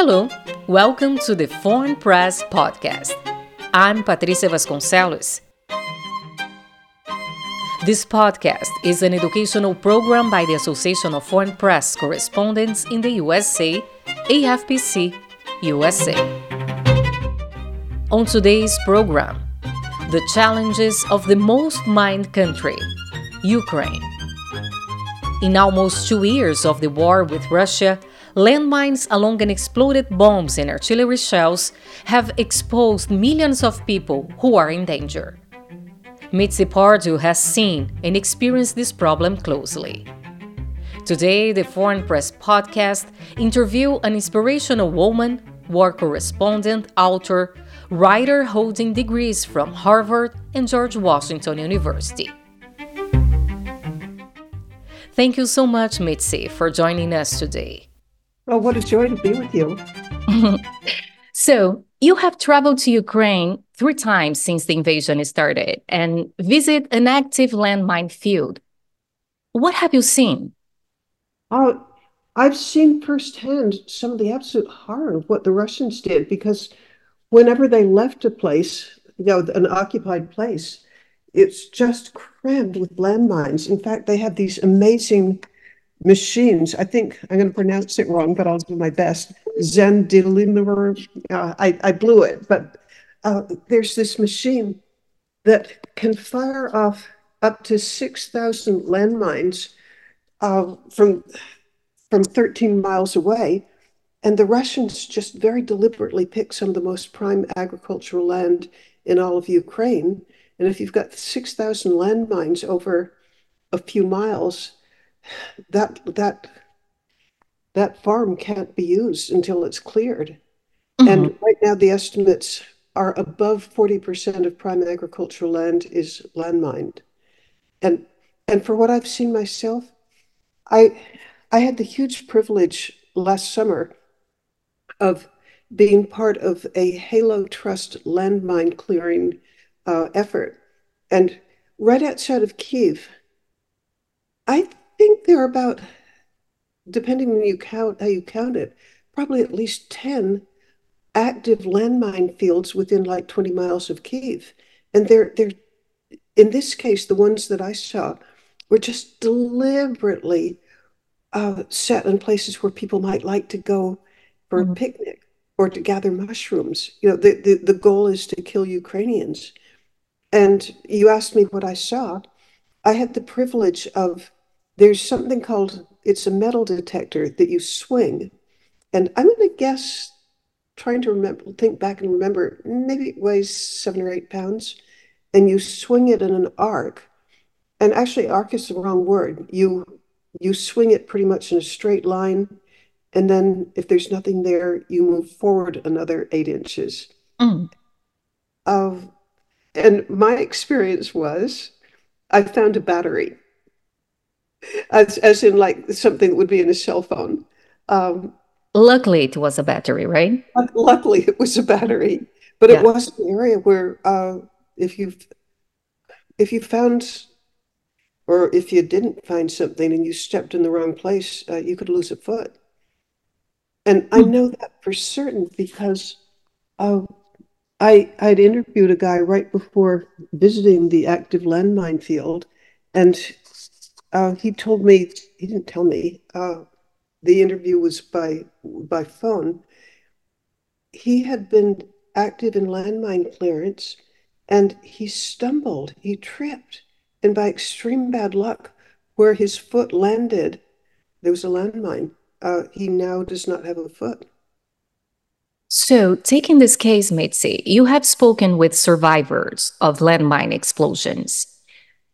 Hello, welcome to the Foreign Press Podcast. I'm Patricia Vasconcellos. This podcast is an educational program by the Association of Foreign Press Correspondents in the USA, AFPC, USA. On today's program, the challenges of the most mined country, Ukraine. In almost two years of the war with Russia, landmines along unexploded bombs and artillery shells have exposed millions of people who are in danger. Mitzi Perdue has seen and experienced this problem closely. Today, the Foreign Press podcast interview an inspirational woman, war correspondent, author, writer holding degrees from Harvard and George Washington University. Thank you so much, Mitzi, for joining us today. Oh, what a joy to be with you. so, you have traveled to Ukraine three times since the invasion started and visit an active landmine field. What have you seen? Oh, I've seen firsthand some of the absolute horror of what the Russians did because whenever they left a place, you know, an occupied place, it's just crammed with landmines. In fact, they have these amazing machines. I think I'm going to pronounce it wrong, but I'll do my best. Zendilimer. Uh, I, I blew it, but uh, there's this machine that can fire off up to 6,000 landmines uh, from, from 13 miles away. And the Russians just very deliberately pick some of the most prime agricultural land in all of Ukraine and if you've got 6,000 landmines over a few miles, that that that farm can't be used until it's cleared. Mm-hmm. And right now the estimates are above 40% of prime agricultural land is landmined. And and for what I've seen myself, I I had the huge privilege last summer of being part of a Halo Trust landmine clearing uh, effort. And right outside of Kiev, I think there are about, depending on you count how you count it, probably at least 10 active landmine fields within like 20 miles of Kiev. And they're they're in this case, the ones that I saw were just deliberately uh, set in places where people might like to go for mm-hmm. a picnic or to gather mushrooms. You know, the, the, the goal is to kill Ukrainians. And you asked me what I saw. I had the privilege of there's something called it's a metal detector that you swing. And I'm going to guess, trying to remember, think back and remember, maybe it weighs seven or eight pounds. And you swing it in an arc. And actually, arc is the wrong word. You you swing it pretty much in a straight line. And then if there's nothing there, you move forward another eight inches. Mm. Of and my experience was I found a battery, as, as in like something that would be in a cell phone. Um, luckily, it was a battery, right? Luckily, it was a battery, but yeah. it was an area where uh, if you if you found or if you didn't find something and you stepped in the wrong place, uh, you could lose a foot. And I hmm. know that for certain because uh, I I'd interviewed a guy right before visiting the active landmine field, and uh, he told me he didn't tell me. Uh, the interview was by by phone. He had been active in landmine clearance, and he stumbled. He tripped, and by extreme bad luck, where his foot landed, there was a landmine. Uh, he now does not have a foot. So, taking this case, Mitzi, you have spoken with survivors of landmine explosions.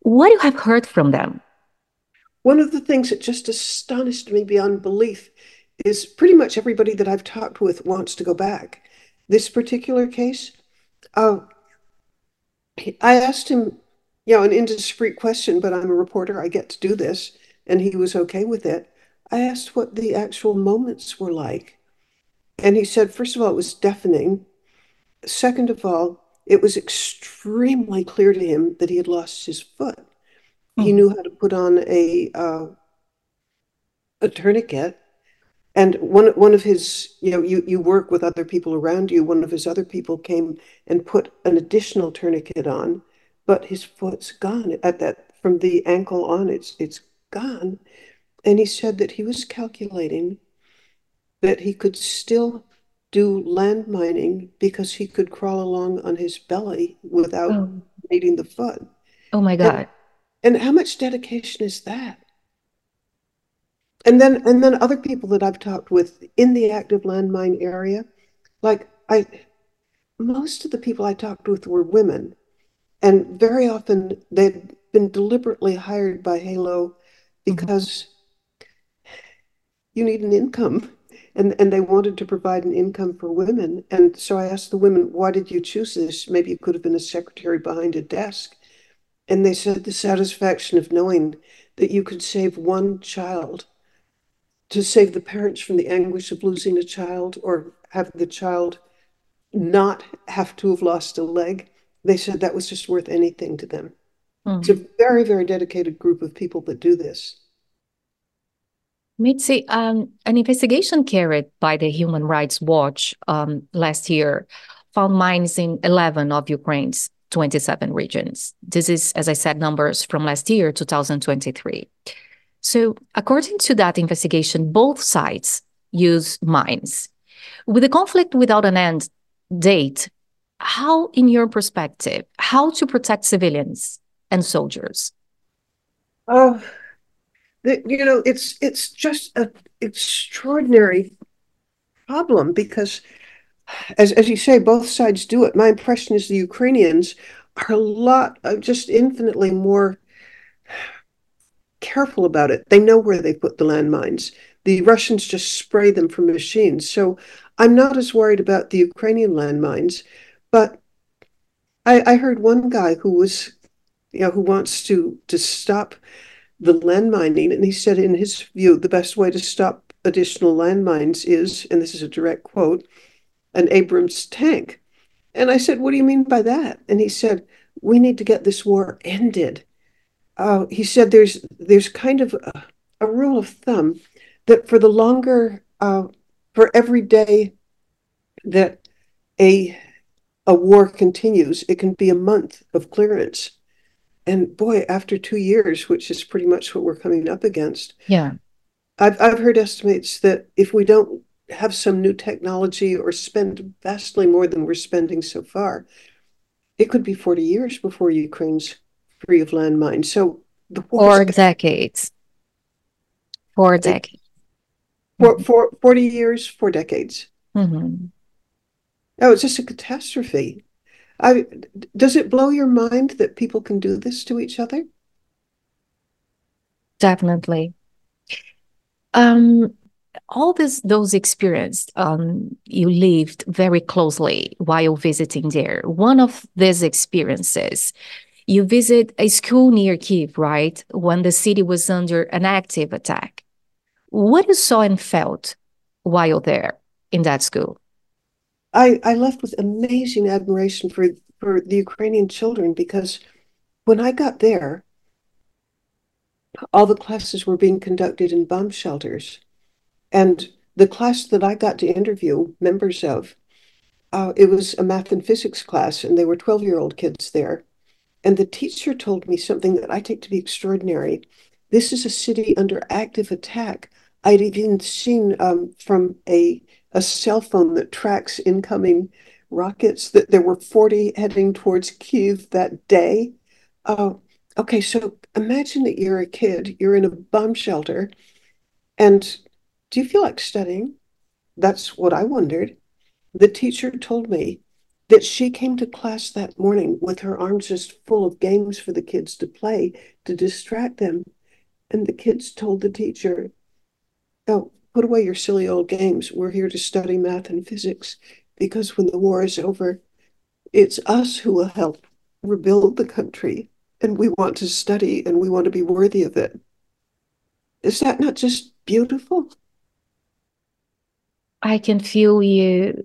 What do you have heard from them? One of the things that just astonished me beyond belief is pretty much everybody that I've talked with wants to go back. This particular case, uh, I asked him, you know, an indiscreet question, but I'm a reporter, I get to do this, and he was okay with it. I asked what the actual moments were like. And he said, first of all, it was deafening. Second of all, it was extremely clear to him that he had lost his foot. He hmm. knew how to put on a uh, a tourniquet, And one one of his, you know, you, you work with other people around you. One of his other people came and put an additional tourniquet on, but his foot's gone at that from the ankle on, it's it's gone. And he said that he was calculating that he could still do land mining because he could crawl along on his belly without oh. needing the foot. Oh my God. And, and how much dedication is that? And then and then other people that I've talked with in the active landmine area, like I most of the people I talked with were women. And very often they'd been deliberately hired by Halo because mm-hmm. you need an income and and they wanted to provide an income for women and so i asked the women why did you choose this maybe you could have been a secretary behind a desk and they said the satisfaction of knowing that you could save one child to save the parents from the anguish of losing a child or have the child not have to have lost a leg they said that was just worth anything to them mm. it's a very very dedicated group of people that do this Mitzi, um, an investigation carried by the Human Rights Watch um, last year found mines in 11 of Ukraine's 27 regions. This is, as I said, numbers from last year, 2023. So, according to that investigation, both sides use mines. With a conflict without an end date, how, in your perspective, how to protect civilians and soldiers? Oh, you know, it's it's just an extraordinary problem because, as as you say, both sides do it. My impression is the Ukrainians are a lot, uh, just infinitely more careful about it. They know where they put the landmines. The Russians just spray them from machines. So I'm not as worried about the Ukrainian landmines, but I, I heard one guy who was, you know, who wants to to stop the land mining. And he said, in his view, the best way to stop additional landmines is, and this is a direct quote, an Abrams tank. And I said, What do you mean by that? And he said, We need to get this war ended. Uh, he said, There's there's kind of a, a, rule of thumb that for the longer, uh, for every day that a a war continues, it can be a month of clearance and boy, after two years, which is pretty much what we're coming up against. Yeah. I've, I've heard estimates that if we don't have some new technology or spend vastly more than we're spending so far, it could be 40 years before Ukraine's free of landmines. So the Four decades. Four decades. For, for 40 years, four decades. Mm-hmm. Oh, it's just a catastrophe. I, does it blow your mind that people can do this to each other? Definitely. Um, all this, those experiences um, you lived very closely while visiting there. One of these experiences, you visit a school near Kiev, right? When the city was under an active attack. What you saw and felt while there in that school? I, I left with amazing admiration for, for the Ukrainian children because when I got there, all the classes were being conducted in bomb shelters. And the class that I got to interview members of, uh, it was a math and physics class, and they were 12 year old kids there. And the teacher told me something that I take to be extraordinary. This is a city under active attack. I'd even seen um, from a a cell phone that tracks incoming rockets, that there were 40 heading towards Kiev that day. Uh, okay, so imagine that you're a kid, you're in a bomb shelter, and do you feel like studying? That's what I wondered. The teacher told me that she came to class that morning with her arms just full of games for the kids to play to distract them. And the kids told the teacher, Oh, Put away your silly old games. We're here to study math and physics because when the war is over, it's us who will help rebuild the country. And we want to study and we want to be worthy of it. Is that not just beautiful? I can feel you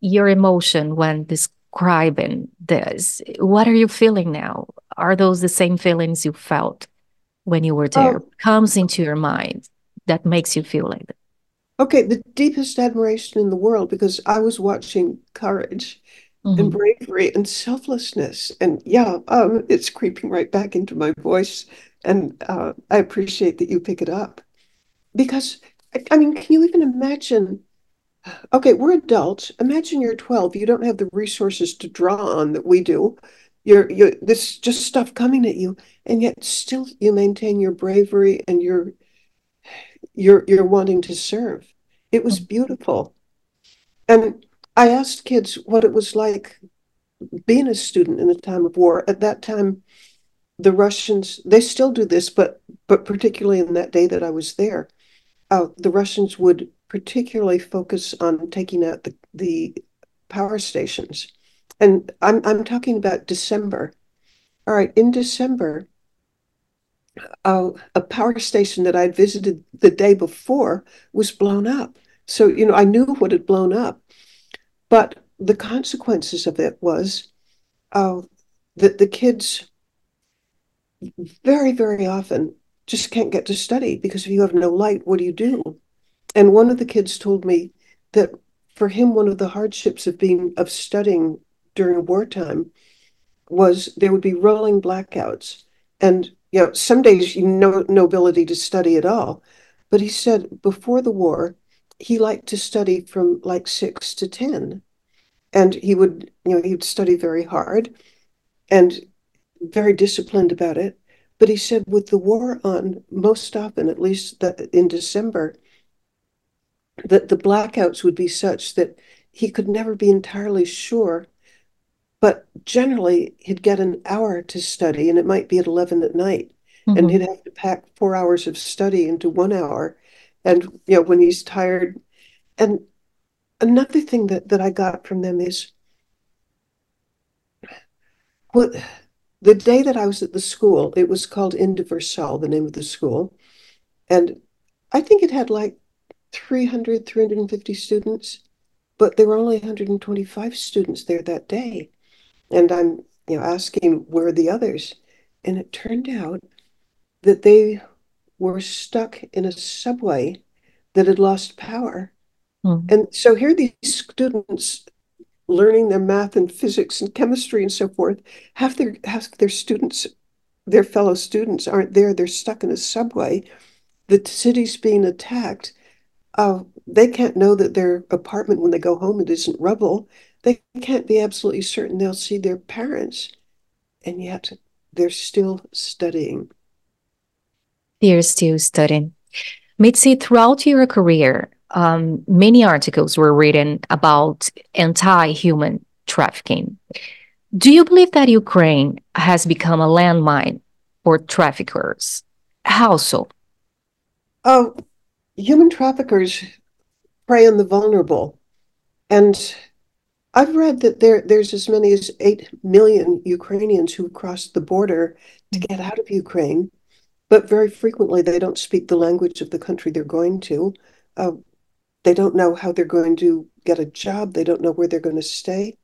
your emotion when describing this. What are you feeling now? Are those the same feelings you felt when you were there? Oh, Comes into your mind that makes you feel like that. Okay, the deepest admiration in the world because I was watching courage and Mhm. bravery and selflessness. And yeah, um, it's creeping right back into my voice. And uh, I appreciate that you pick it up because, I, I mean, can you even imagine? Okay, we're adults. Imagine you're 12. You don't have the resources to draw on that we do. You're, you're this just stuff coming at you, and yet still you maintain your bravery and your you're you're wanting to serve. It was beautiful. And I asked kids what it was like being a student in a time of war. At that time, the Russians, they still do this, but but particularly in that day that I was there, uh, the Russians would particularly focus on taking out the, the power stations. And I'm I'm talking about December. All right, in December, uh, a power station that I'd visited the day before was blown up. So, you know, I knew what had blown up, but the consequences of it was uh, that the kids very, very often just can't get to study because if you have no light, what do you do? And one of the kids told me that for him, one of the hardships of being of studying during wartime was there would be rolling blackouts. And you know, some days you no no ability to study at all. But he said before the war, he liked to study from like six to ten. And he would, you know, he'd study very hard and very disciplined about it. But he said with the war on, most often, at least the, in December, that the blackouts would be such that he could never be entirely sure but generally, he'd get an hour to study, and it might be at 11 at night. And Mhm. he'd have to pack four hours of study into one hour. And, you know, when he's tired. And another thing that, that I got from them is what the day that I was at the school, it was called Indiversal, the name of the school. And I think it had like 300, 350 students, but there were only 125 students there that day. And I'm, you know, asking where are the others? And it turned out that they were stuck in a subway that had lost power. Mhm. And so here these students learning their math and physics and chemistry and so forth, half their half their students, their fellow students aren't there. They're stuck in a subway. The city's being attacked. Uh, they can't know that their apartment when they go home it isn't rubble. They can't be absolutely certain they'll see their parents, and yet they're still studying. They're still studying. Mitzi, throughout your career, um, many articles were written about anti-human trafficking. Do you believe that Ukraine has become a landmine for traffickers? How so? Oh, human traffickers prey on the vulnerable. And I've read that there there's as many as 8 million Ukrainians who crossed the border to get out of Ukraine, but very frequently they don't speak the language of the country they're going to. Uh, they don't know how they're going to get a job. They don't know where they're going to stay.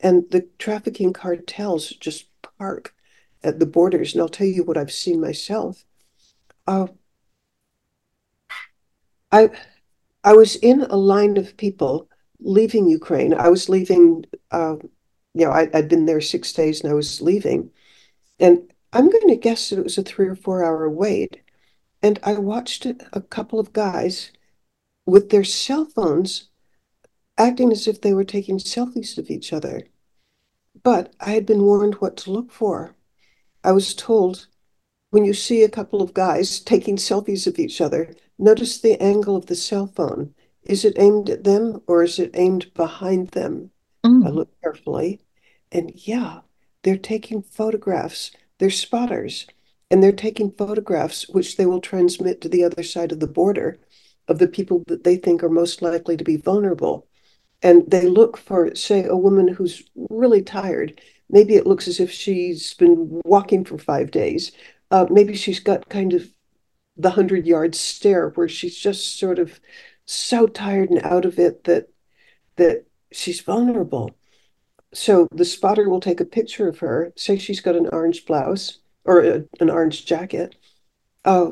And the trafficking cartels just park at the borders. And I'll tell you what I've seen myself. Uh, I I was in a line of people leaving Ukraine. I was leaving, uh, you know, I, I'd been there six days and I was leaving. And I'm going to guess that it was a three or four hour wait. And I watched a couple of guys with their cell phones acting as if they were taking selfies of each other. But I had been warned what to look for. I was told when you see a couple of guys taking selfies of each other, notice the angle of the cell phone. Is it aimed at them or is it aimed behind them? I Mm. look carefully, and yeah, they're taking photographs. They're spotters, and they're taking photographs which they will transmit to the other side of the border of the people that they think are most likely to be vulnerable. And they look for, say, a woman who's really tired. Maybe it looks as if she's been walking for five days. Uh, maybe she's got kind of the hundred yard stare where she's just sort of so tired and out of it that that she's vulnerable. So the spotter will take a picture of her, say she's got an orange blouse or a, an orange jacket. Uh,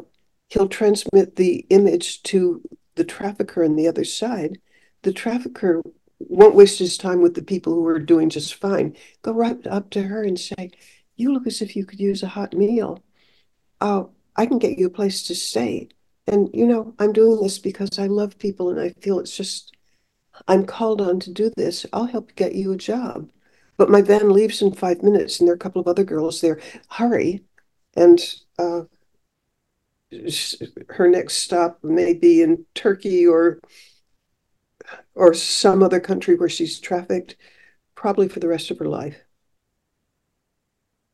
he'll transmit the image to the trafficker on the other side, the trafficker won't waste his time with the people who are doing just fine. Go right up to her and say, You look as if you could use a hot meal. Oh, I can get you a place to stay. And, you know, I'm doing this because I love people and I feel it's just, I'm called on to do this. I'll help get you a job. But my van leaves in five minutes and there are a couple of other girls there. Hurry. And uh, her next stop may be in Turkey or or some other country where she's trafficked, probably for the rest of her life.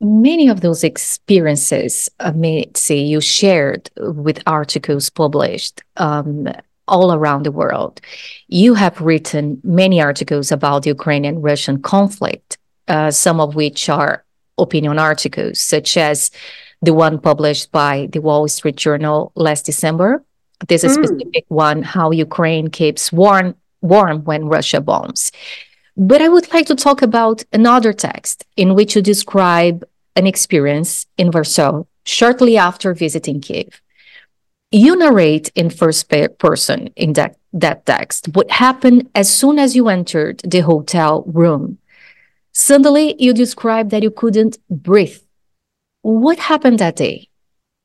Many of those experiences, Mitzi, you shared with articles published um, all around the world. You have written many articles about the Ukrainian Russian conflict, uh, some of which are opinion articles, such as the one published by the Wall Street Journal last December. There's a mm. specific one, How Ukraine Keeps Warm, warm When Russia Bombs. But I would like to talk about another text in which you describe an experience in Warsaw shortly after visiting Kiev. You narrate in first person in that, that text what happened as soon as you entered the hotel room. Suddenly, you describe that you couldn't breathe. What happened that day?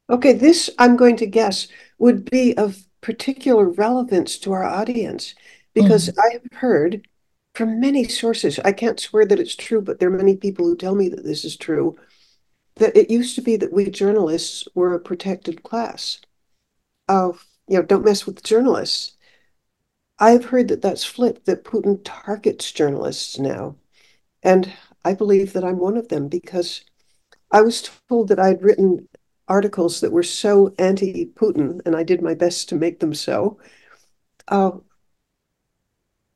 Okay, this I'm going to guess would be of particular relevance to our audience because mm. I have heard from many sources, I can't swear that it's true, but there are many people who tell me that this is true, that it used to be that we journalists were a protected class of, you know, don't mess with journalists. I've heard that that's flipped, that Putin targets journalists now. And I believe that I'm one of them because I was told that I'd written articles that were so anti Putin, and I did my best to make them so. Uh,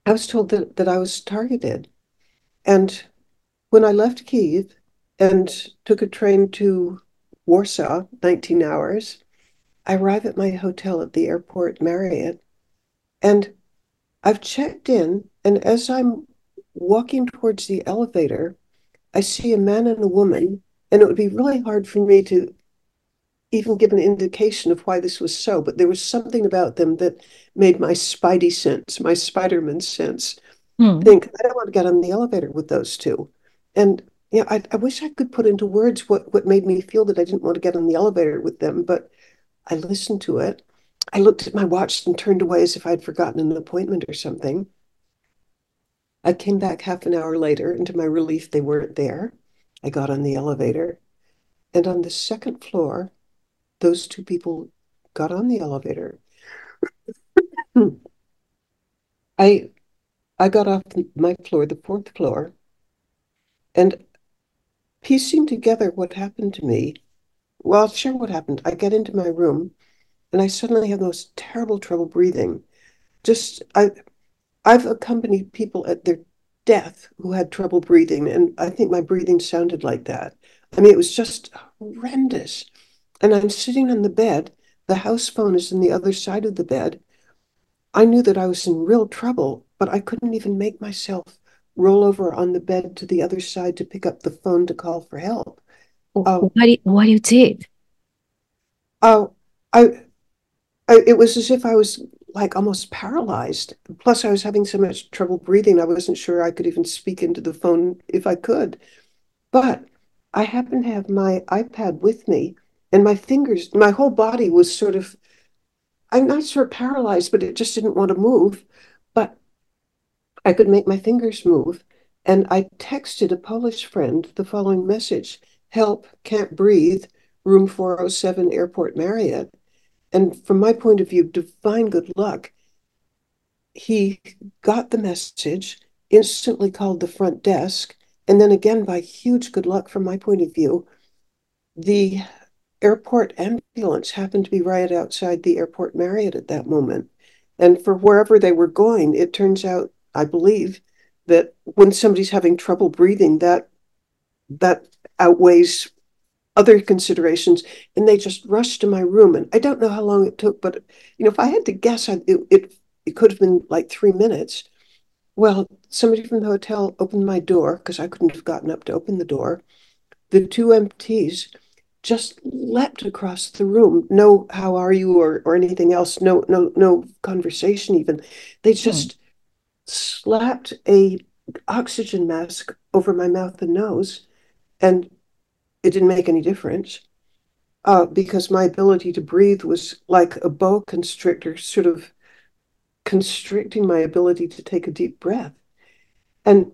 I was told that, that I was targeted. And when I left Kiev and took a train to Warsaw, 19 hours, I arrive at my hotel at the airport Marriott. And I've checked in, and as I'm walking towards the elevator, I see a man and a woman, and it would be really hard for me to even give an indication of why this was so, but there was something about them that made my spidey sense, my Spider-Man sense, hmm. think, I don't want to get on the elevator with those two. And you know, I, I wish I could put into words what, what made me feel that I didn't want to get on the elevator with them, but I listened to it. I looked at my watch and turned away as if I'd forgotten an appointment or something. I came back half an hour later, and to my relief, they weren't there. I got on the elevator, and on the second floor, those two people got on the elevator. I I got off my floor, the fourth floor, and piecing together what happened to me. Well, share what happened. I get into my room and I suddenly have the most terrible trouble breathing. Just I I've accompanied people at their death who had trouble breathing, and I think my breathing sounded like that. I mean, it was just horrendous. And I'm sitting on the bed. The house phone is in the other side of the bed. I knew that I was in real trouble, but I couldn't even make myself roll over on the bed to the other side to pick up the phone to call for help. Uh, what, what you did? Oh, uh, I, I, it was as if I was like almost paralyzed. Plus, I was having so much trouble breathing, I wasn't sure I could even speak into the phone if I could. But I happened to have my iPad with me, and my fingers, my whole body was sort of, I'm not sure paralyzed, but it just didn't want to move. But I could make my fingers move. And I texted a Polish friend the following message Help, can't breathe, room 407, Airport Marriott. And from my point of view, divine good luck. He got the message, instantly called the front desk, and then again, by huge good luck from my point of view, the airport ambulance happened to be right outside the airport Marriott at that moment. And for wherever they were going, it turns out, I believe, that when somebody's having trouble breathing, that that outweighs other considerations. And they just rushed to my room. And I don't know how long it took, but you know, if I had to guess, I, it, it it could have been like three minutes. Well, somebody from the hotel opened my door because I couldn't have gotten up to open the door. The two EMTs just leapt across the room. No, how are you, or or anything else. No, no, no conversation even. They just hmm. slapped a oxygen mask over my mouth and nose, and it didn't make any difference. Uh, because my ability to breathe was like a boa constrictor, sort of constricting my ability to take a deep breath. And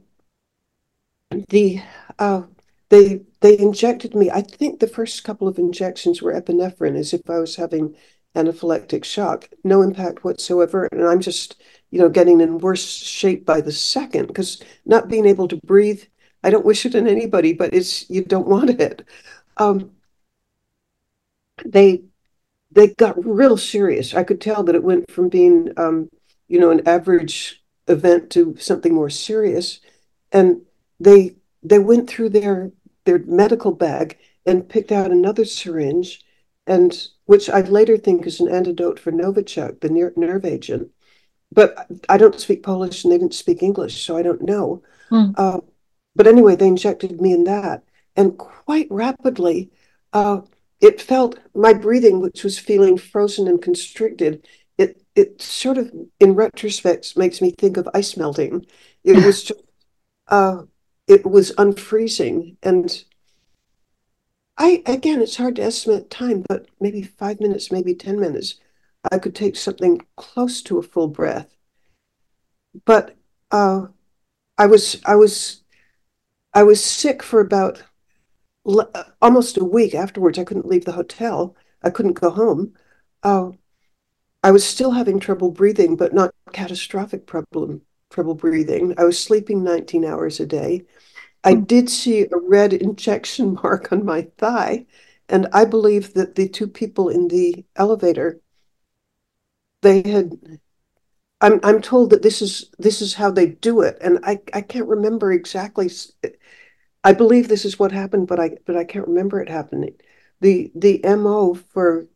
the uh, they they injected me. I think the first couple of injections were epinephrine, as if I was having anaphylactic shock. No impact whatsoever, and I'm just you know getting in worse shape by the second because not being able to breathe. I don't wish it on anybody, but it's you don't want it. Um, they they got real serious. I could tell that it went from being um, you know an average event to something more serious, and they they went through their their medical bag and picked out another syringe, and which I later think is an antidote for Novichok, the ner- nerve agent. But I don't speak Polish and they didn't speak English, so I don't know. Mm. Uh, but anyway, they injected me in that, and quite rapidly, uh, it felt my breathing, which was feeling frozen and constricted. It it sort of, in retrospect, makes me think of ice melting. It was just. Uh, it was unfreezing. And I, again, it's hard to estimate time, but maybe five minutes, maybe 10 minutes, I could take something close to a full breath. But uh, I was, I was, I was sick for about almost a week afterwards. I couldn't leave the hotel. I couldn't go home. Uh, I was still having trouble breathing, but not catastrophic problem trouble breathing. I was sleeping 19 hours a day. I hmm. did see a red injection mark on my thigh, and I believe that the two people in the elevator, they had. I'm I'm told that this is this is how they do it, and I I can't remember exactly. I believe this is what happened, but I but I can't remember it happening. The the mo for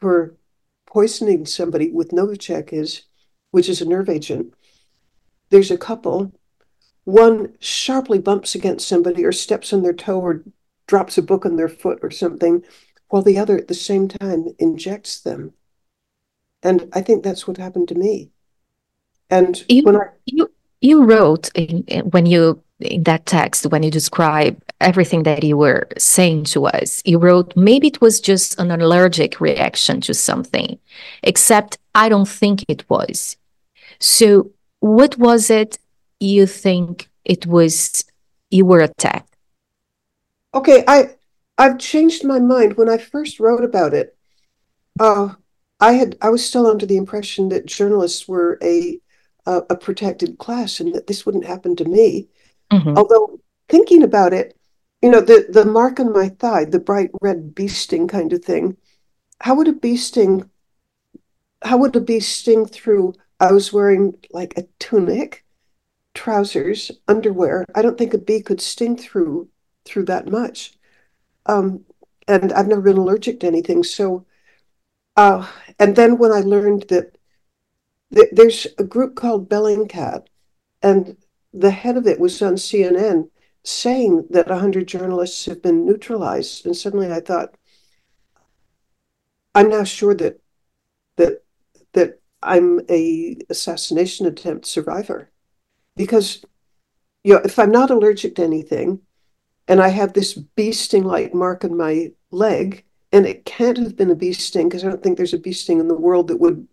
for poisoning somebody with Novichok is, which is a nerve agent, there's a couple, one sharply bumps against somebody or steps on their toe or drops a book on their foot or something, while the other at the same time injects them. And I think that's what happened to me. And you, when I you you wrote in, when you in that text when you describe everything that you were saying to us, you wrote maybe it was just an allergic reaction to something, except I don't think it was. So what was it you think it was you were attacked? Okay, I I've changed my mind. When I first wrote about it, uh, I had I was still under the impression that journalists were a a, a protected class and that this wouldn't happen to me. Mm-hmm. Although thinking about it, you know, the the mark on my thigh, the bright red bee sting kind of thing. How would a bee sting? How would a bee sting through I was wearing like a tunic, trousers, underwear. I don't think a bee could sting through through that much. Um, and I've never been allergic to anything. So, uh, and then when I learned that th- there's a group called Bellingcat, and the head of it was on CNN saying that 100 journalists have been neutralized. And suddenly I thought, I'm now sure that that that I'm a assassination attempt survivor because you know if I'm not allergic to anything and I have this bee sting like mark on my leg and it can't have been a bee sting because I don't think there's a bee sting in the world that would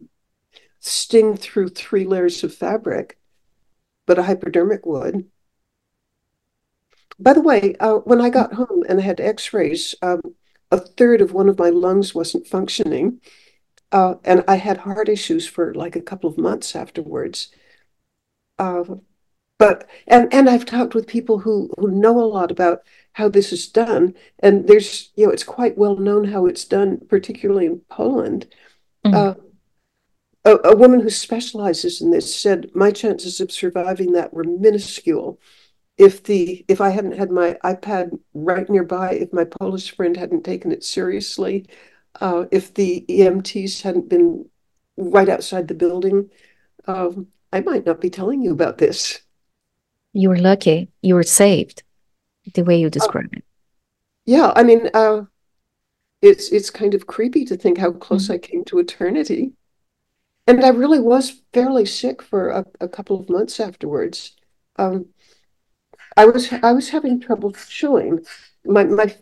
sting through three layers of fabric but a hypodermic would by the way uh, when I got home and I had x-rays um, a third of one of my lungs wasn't functioning uh, and I had heart issues for like a couple of months afterwards. Uh, but and and I've talked with people who who know a lot about how this is done, and there's you know it's quite well known how it's done, particularly in Poland. Mm-hmm. Uh, a, a, woman who specializes in this said my chances of surviving that were minuscule. If the if I hadn't had my iPad right nearby, if my Polish friend hadn't taken it seriously, uh, if the EMTs hadn't been right outside the building, um, I might not be telling you about this. You were lucky. You were saved, the way you uh, describe uh, it. Yeah, I mean, uh, it's it's kind of creepy to think how close Mhm. I came to eternity. And I really was fairly sick for a, a couple of months afterwards. Um, I was I was having trouble chewing. My my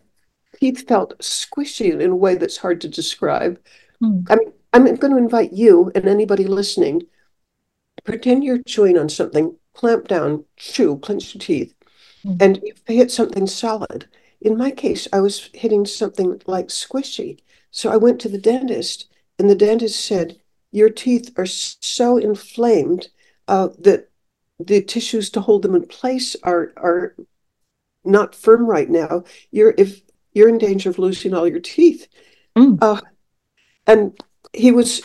teeth felt squishy in a way that's hard to describe. Mm. I'm I'm going to invite you and anybody listening, pretend you're chewing on something, clamp down, chew, clench your teeth, Mm. and you hit something solid. In my case, I was hitting something like squishy. So I went to the dentist, and the dentist said, Your teeth are so inflamed uh, that the tissues to hold them in place are are not firm right now. You're if you're in danger of losing all your teeth. Mm. Uh, and he was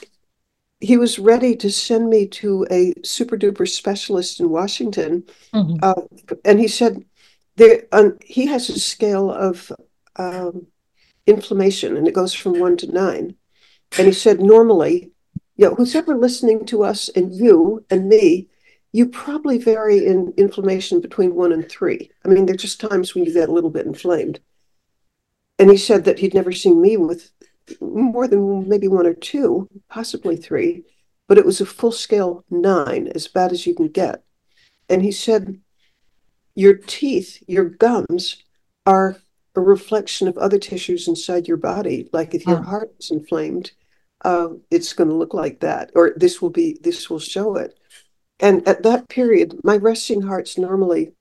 he was ready to send me to a super duper specialist in Washington. Mhm. Uh, and he said there um, he has a scale of um, inflammation and it goes from one to nine. And he said normally, you know, who's ever listening to us and you and me, you probably vary in inflammation between one and three. I mean, there's just times when you get a little bit inflamed. And he said that he'd never seen me with more than maybe one or two, possibly three, but it was a full scale nine, as bad as you can get. And he said, Your teeth, your gums are a reflection of other tissues inside your body. Like if your heart is inflamed, uh, it's going to look like that, or this will be, this will show it. And at that period, my resting heart's normally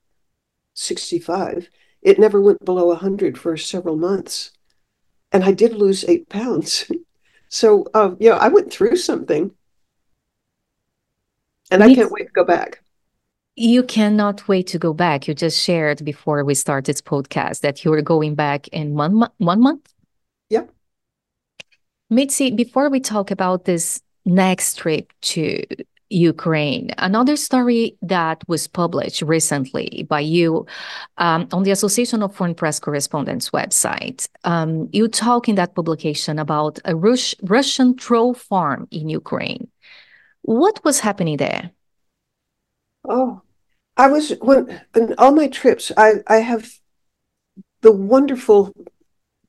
65. It never went below 100 for several months. And I did lose eight pounds. So, um, you know, I went through something and I can't wait to go back. You cannot wait to go back. You just shared before we start this podcast that you were going back in one month. One month. Yep. Mitzi, before we talk about this next trip to Ukraine, another story that was published recently by you um, on the Association of Foreign Press Correspondents website. Um, you talk in that publication about a Rus- Russian troll farm in Ukraine. What was happening there? Oh, I was when in all my trips, I, I have the wonderful,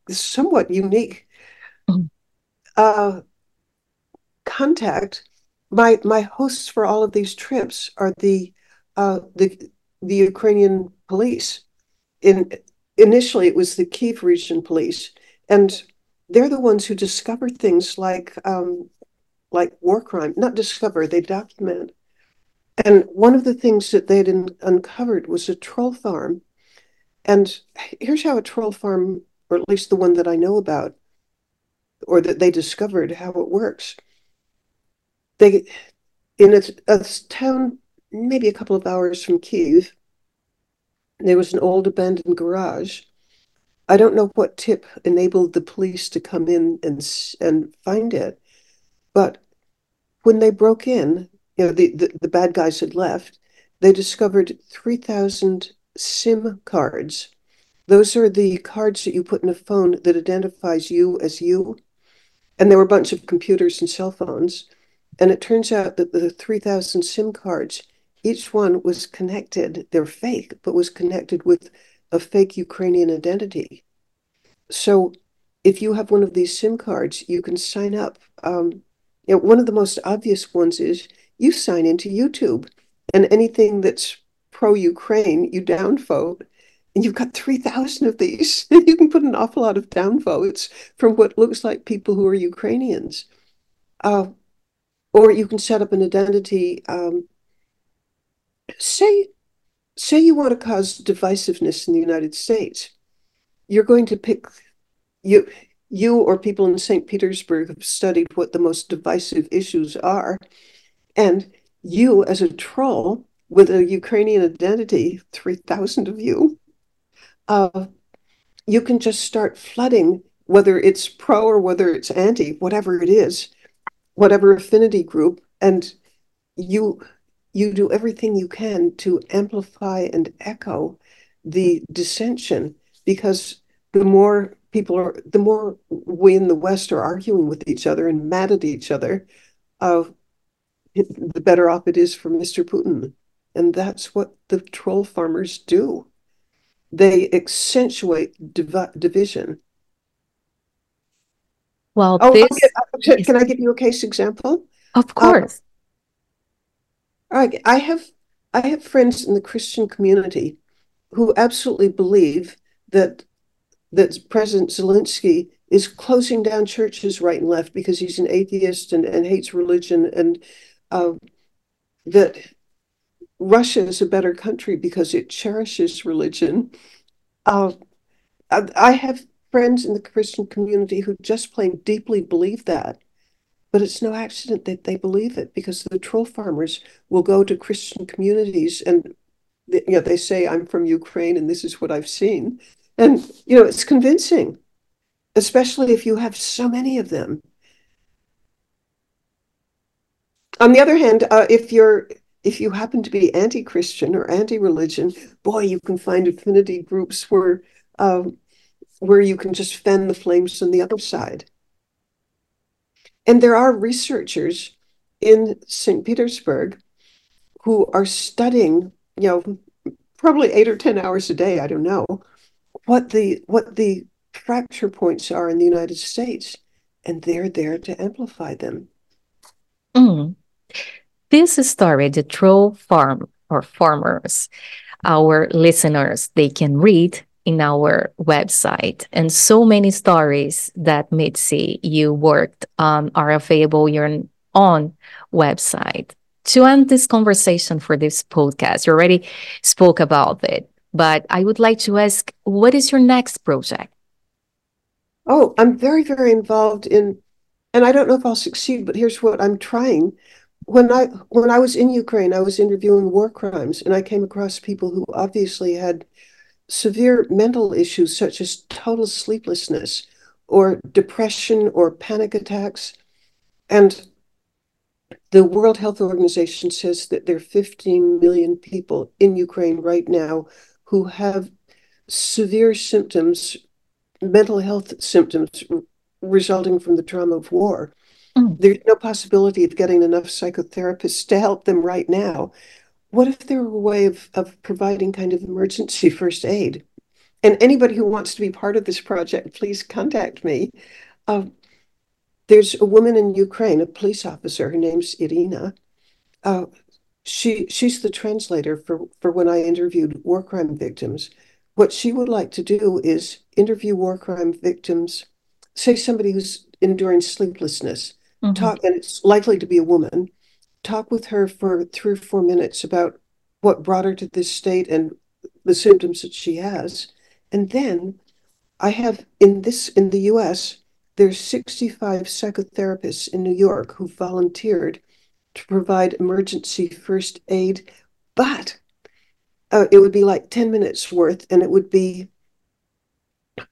somewhat unique Mhm. uh, contact. My my hosts for all of these trips are the uh, the the Ukrainian police. In initially, it was the Kiev region police, and they're the ones who discover things like um, like war crime. Not discover, they document. And one of the things that they'd un- uncovered was a troll farm. And here's how a troll farm, or at least the one that I know about, or that they discovered how it works. They, in a, a town maybe a couple of hours from Kiev, there was an old abandoned garage. I don't know what tip enabled the police to come in and and find it, but when they broke in, you know, the, the, the bad guys had left, they discovered 3,000 SIM cards. Those are the cards that you put in a phone that identifies you as you. And there were a bunch of computers and cell phones. And it turns out that the 3,000 SIM cards, each one was connected, they're fake, but was connected with a fake Ukrainian identity. So if you have one of these SIM cards, you can sign up. Um, you know, one of the most obvious ones is you sign into YouTube, and anything that's pro-Ukraine, you downvote. And you've got 3,000 of these. You can put an awful lot of downvotes from what looks like people who are Ukrainians. Uh, or you can set up an identity. Um, say, say you want to cause divisiveness in the United States. You're going to pick you you or people in St. Petersburg have studied what the most divisive issues are, and you as a troll with a Ukrainian identity, 3,000 of you, uh, you can just start flooding, whether it's pro or whether it's anti, whatever it is, whatever affinity group, and you you do everything you can to amplify and echo the dissension because the more people are, the more we in the West are arguing with each other and mad at each other, uh, the better off it is for Mr. Putin. And that's what the troll farmers do. They accentuate div- division. Well, Oh, this, I'll get- can I give you a case example? of course. I, I have I have friends in the Christian community who absolutely believe that that President Zelensky is closing down churches right and left because he's an atheist and, and hates religion and uh, that Russia is a better country because it cherishes religion. Uh, I, I have friends in the Christian community who just plain deeply believe that. But it's no accident that they believe it because the troll farmers will go to Christian communities and you know they say I'm from Ukraine and this is what I've seen. And you know it's convincing, especially if you have so many of them. On the other hand, uh, if you're if you happen to be anti-Christian or anti-religion, boy, you can find affinity groups where um, where you can just fan the flames on the other side. And there are researchers in St. Petersburg who are studying, you know, probably eight or 10 hours a day, I don't know, what the what the fracture points are in the United States. And they're there to amplify them. Mm. This story, the troll farm or farmers, our listeners, they can read in our website. And so many stories that Mitzi you worked on are available on your own website. To end this conversation for this podcast, you already spoke about it, but I would like to ask, what is your next project? Oh, I'm very, very involved in, and I don't know if I'll succeed, but here's what I'm trying. When I when I was in Ukraine, I was interviewing war crimes, and I came across people who obviously had severe mental issues such as total sleeplessness or depression or panic attacks. And the World Health Organization says that there are 15 million people in Ukraine right now who have severe symptoms, mental health symptoms resulting from the trauma of war. Mm. There's no possibility of getting enough psychotherapists to help them right now what if there were a way of, of providing kind of emergency first aid? And anybody who wants to be part of this project, please contact me. Uh, there's a woman in Ukraine, a police officer. Her name's Irina. Uh, she she's the translator for for when I interviewed war crime victims. What she would like to do is interview war crime victims, say somebody who's enduring sleeplessness, mm-hmm. talk, and it's likely to be a woman, talk with her for three or four minutes about what brought her to this state and the symptoms that she has. And then I have in this in the US, there's 65 psychotherapists in New York who volunteered to provide emergency first aid, but uh, it would be like 10 minutes worth and it would be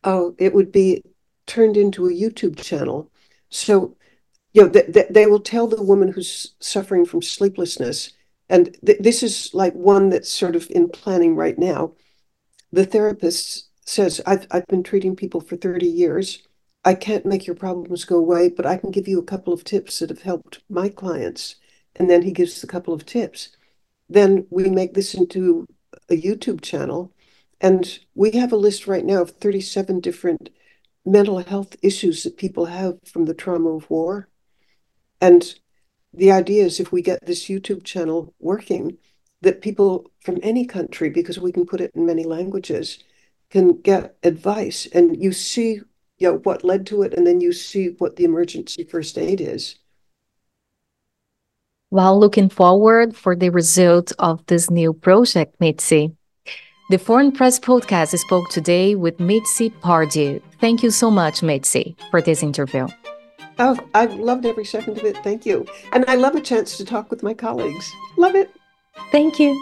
oh, it would be turned into a YouTube channel. So you know, they, they will tell the woman who's suffering from sleeplessness, and th- this is like one that's sort of in planning right now. The therapist says, I've, I've been treating people for 30 years. I can't make your problems go away, but I can give you a couple of tips that have helped my clients. And then he gives a couple of tips. Then we make this into a YouTube channel. And we have a list right now of 37 different mental health issues that people have from the trauma of war. And the idea is if we get this YouTube channel working, that people from any country, because we can put it in many languages, can get advice and you see you know, what led to it, and then you see what the emergency first aid is. While looking forward for the result of this new project, Mitzi. The Foreign Press Podcast spoke today with Mitzi Perdue. Thank you so much, Mitzi, for this interview. Oh, I've loved every second of it. Thank you. And I love a chance to talk with my colleagues. Love it. Thank you.